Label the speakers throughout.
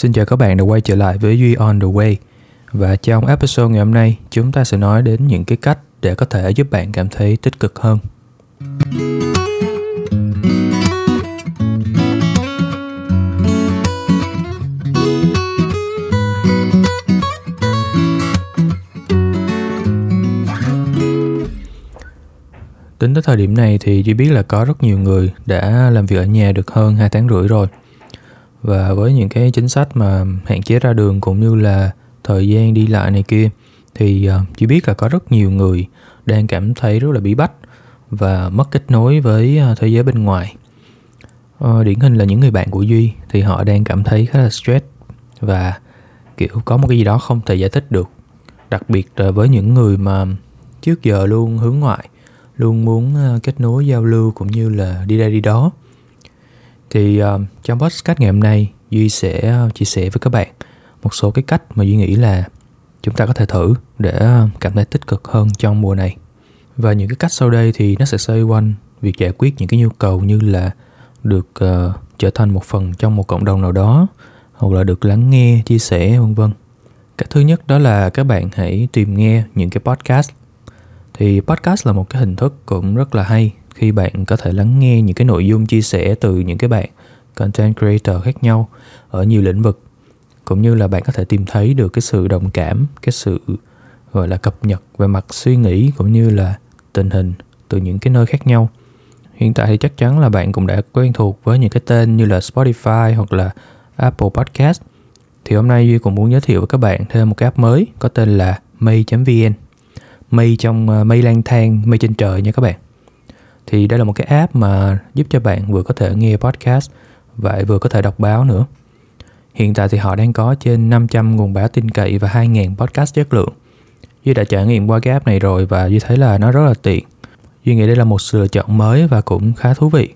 Speaker 1: Xin chào các bạn đã quay trở lại với Duy On The Way. Và trong episode ngày hôm nay, chúng ta sẽ nói đến những cái cách để có thể giúp bạn cảm thấy tích cực hơn. Tính tới thời điểm này thì Duy biết là có rất nhiều người đã làm việc ở nhà được hơn 2 tháng rưỡi rồi và với những cái chính sách mà hạn chế ra đường cũng như là thời gian đi lại này kia thì uh, chỉ biết là có rất nhiều người đang cảm thấy rất là bí bách và mất kết nối với uh, thế giới bên ngoài. Uh, điển hình là những người bạn của duy thì họ đang cảm thấy khá là stress và kiểu có một cái gì đó không thể giải thích được. Đặc biệt là với những người mà trước giờ luôn hướng ngoại luôn muốn uh, kết nối giao lưu cũng như là đi đây đi đó thì uh, trong podcast ngày hôm nay duy sẽ ờ, chia sẻ với các bạn một số cái cách mà duy nghĩ là chúng ta có thể thử để ờ, cảm thấy tích cực hơn trong mùa này. Và những cái cách sau đây thì nó sẽ xoay quanh việc giải quyết những cái nhu cầu như là được uh, trở thành một phần trong một cộng đồng nào đó hoặc là được lắng nghe chia sẻ vân vân. Cái thứ nhất đó là các bạn hãy tìm nghe những cái podcast. Thì podcast là một cái hình thức cũng rất là hay khi bạn có thể lắng nghe những cái nội dung chia sẻ từ những cái bạn content creator khác nhau ở nhiều lĩnh vực cũng như là bạn có thể tìm thấy được cái sự đồng cảm cái sự gọi là cập nhật về mặt suy nghĩ cũng như là tình hình từ những cái nơi khác nhau. Hiện tại thì chắc chắn là bạn cũng đã quen thuộc với những cái tên như là Spotify hoặc là Apple Podcast. Thì hôm nay Duy cũng muốn giới thiệu với các bạn thêm một cái app mới có tên là mây.vn mây trong ờ, uh, mây lang thang mây trên trời nha các bạn thì đây là một cái app mà giúp cho bạn vừa có thể nghe podcast và vừa có thể đọc báo nữa. Hiện tại thì họ đang có trên 500 nguồn báo tin cậy và 2.000 podcast chất lượng. Duy đã trải nghiệm qua cái app này rồi và Duy thấy là nó rất là tiện. Duy nghĩ đây là một sự lựa chọn mới và cũng khá thú vị.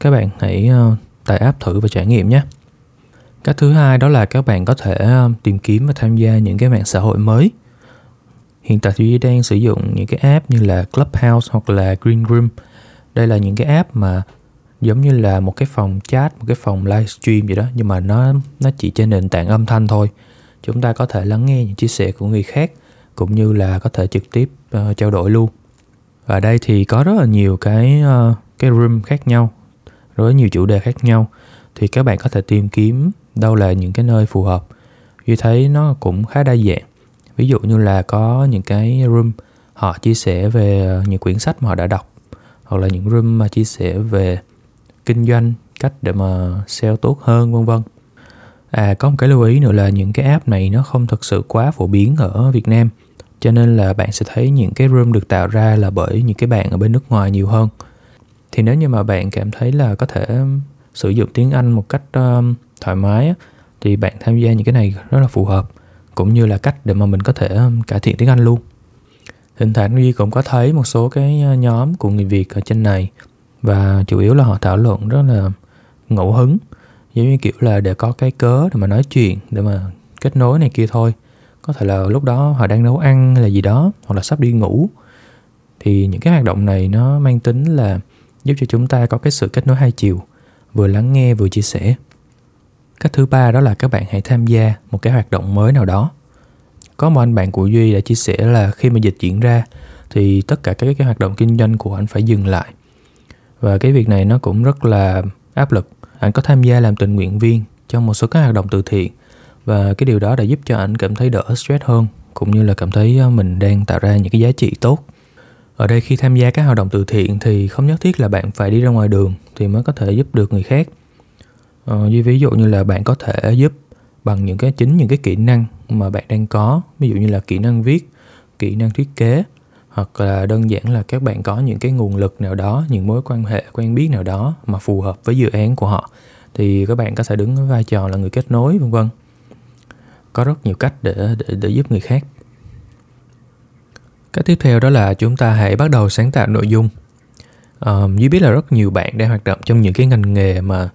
Speaker 1: Các bạn hãy ờ, tải app thử và trải nghiệm nhé. Cách thứ hai đó là các bạn có thể ờ, tìm kiếm và tham gia những cái mạng xã hội mới. Hiện tại thì Duy đang sử dụng những cái app như là Clubhouse hoặc là Green Room đây là những cái app mà giống như là một cái phòng chat một cái phòng livestream gì đó nhưng mà nó nó chỉ trên nền tảng âm thanh thôi. Chúng ta có thể lắng nghe những chia sẻ của người khác cũng như là có thể trực tiếp uh, trao đổi luôn. Ở đây thì có rất là nhiều cái uh, cái room khác nhau rất nhiều chủ đề khác nhau. Thì các bạn có thể tìm kiếm đâu là những cái nơi phù hợp. Duy thấy nó cũng khá đa dạng. Ví dụ như là có những cái room họ chia sẻ về ờ, những quyển sách mà họ đã đọc hoặc là những room mà chia sẻ về kinh doanh cách để mà sale tốt hơn vân vân. À có một cái lưu ý nữa là những cái app này nó không thực sự quá phổ biến ở Việt Nam cho nên là bạn sẽ thấy những cái room được tạo ra là bởi những cái bạn ở bên nước ngoài nhiều hơn. Thì nếu như mà bạn cảm thấy là có thể sử dụng tiếng Anh một cách um, thoải mái thì bạn tham gia những cái này rất là phù hợp cũng như là cách để mà mình có thể um, cải thiện tiếng Anh luôn thỉnh thoảng Duy cũng có thấy một số cái ờ, nhóm của người Việt ở trên này. Và chủ yếu là họ thảo luận rất là ngẫu hứng. Giống như kiểu là để có cái cớ để mà nói chuyện, để mà kết nối này kia thôi. Có thể là lúc đó họ đang nấu ăn hay là gì đó, hoặc là sắp đi ngủ. Thì những cái hoạt động này nó mang tính là giúp cho chúng ta có cái sự kết nối hai chiều, vừa lắng nghe vừa chia sẻ. Cách thứ ba đó là các bạn hãy tham gia một cái hoạt động mới nào đó có một anh bạn của duy đã chia sẻ là khi mà dịch diễn ra thì tất cả các cái hoạt động kinh doanh của anh phải dừng lại. Và cái việc này nó cũng rất là áp lực. Anh có tham gia làm tình nguyện viên trong một số các hoạt động từ thiện và cái điều đó đã giúp cho anh cảm thấy đỡ stress hơn cũng như là cảm thấy ờ, mình đang tạo ra những cái giá trị tốt. Ở đây khi tham gia các hoạt động từ thiện thì không nhất thiết là bạn phải đi ra ngoài đường thì mới có thể giúp được người khác. Ờ, ví dụ như là bạn có thể giúp bằng những cái chính những cái kỹ năng mà bạn đang có. Ví dụ như là kỹ năng viết kỹ năng thiết kế hoặc là đơn giản là các bạn có những cái nguồn lực nào đó những mối quan hệ quen biết nào đó mà phù hợp với dự án của họ thì các bạn có thể đứng với vai trò là người kết nối vân vân. Có rất nhiều cách để để để giúp người khác. Cách tiếp theo đó là chúng ta hãy bắt đầu sáng tạo nội dung. Ờ, um, Duy biết là rất nhiều bạn đang hoạt động trong những cái ngành nghề mà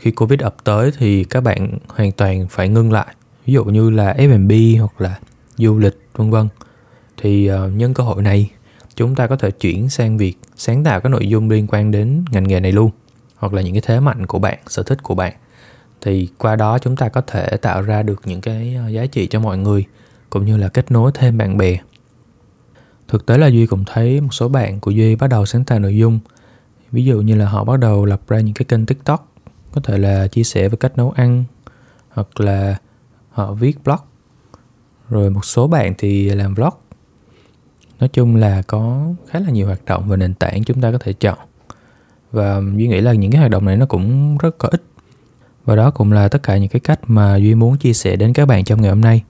Speaker 1: khi Covid ập tới thì các bạn hoàn toàn phải ngưng lại. Ví dụ như là F&B hoặc là du lịch vân vân. Thì uh, nhân cơ hội này chúng ta có thể chuyển sang việc sáng tạo các nội dung liên quan đến ngành nghề này luôn hoặc là những cái thế mạnh của bạn sở thích của bạn. Thì qua đó chúng ta có thể tạo ra được những cái ờ, giá trị cho mọi người cũng như là kết nối thêm bạn bè. Thực tế là duy cũng thấy một số bạn của duy bắt đầu sáng tạo nội dung. Ví dụ như là họ bắt đầu lập ra những cái kênh tiktok có thể là chia sẻ về cách nấu ăn, hoặc là họ viết blog. Rồi một số bạn thì làm vlog. Nói chung là có khá là nhiều hoạt động và nền tảng chúng ta có thể chọn. Và duy nghĩ là những cái hoạt động này nó cũng rất có ích. Và đó cũng là tất cả những cái cách mà duy muốn chia sẻ đến các bạn trong ngày hôm nay.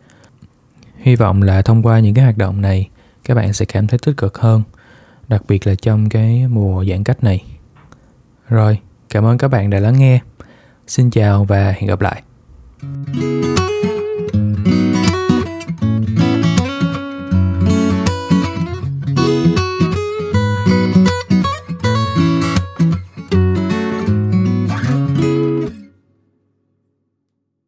Speaker 1: Hy vọng là thông qua những cái hoạt động này, các bạn sẽ cảm thấy tích cực hơn, đặc biệt là trong cái mùa giãn cách này. Rồi, cảm ơn các bạn đã lắng nghe xin chào và hẹn gặp lại. thank you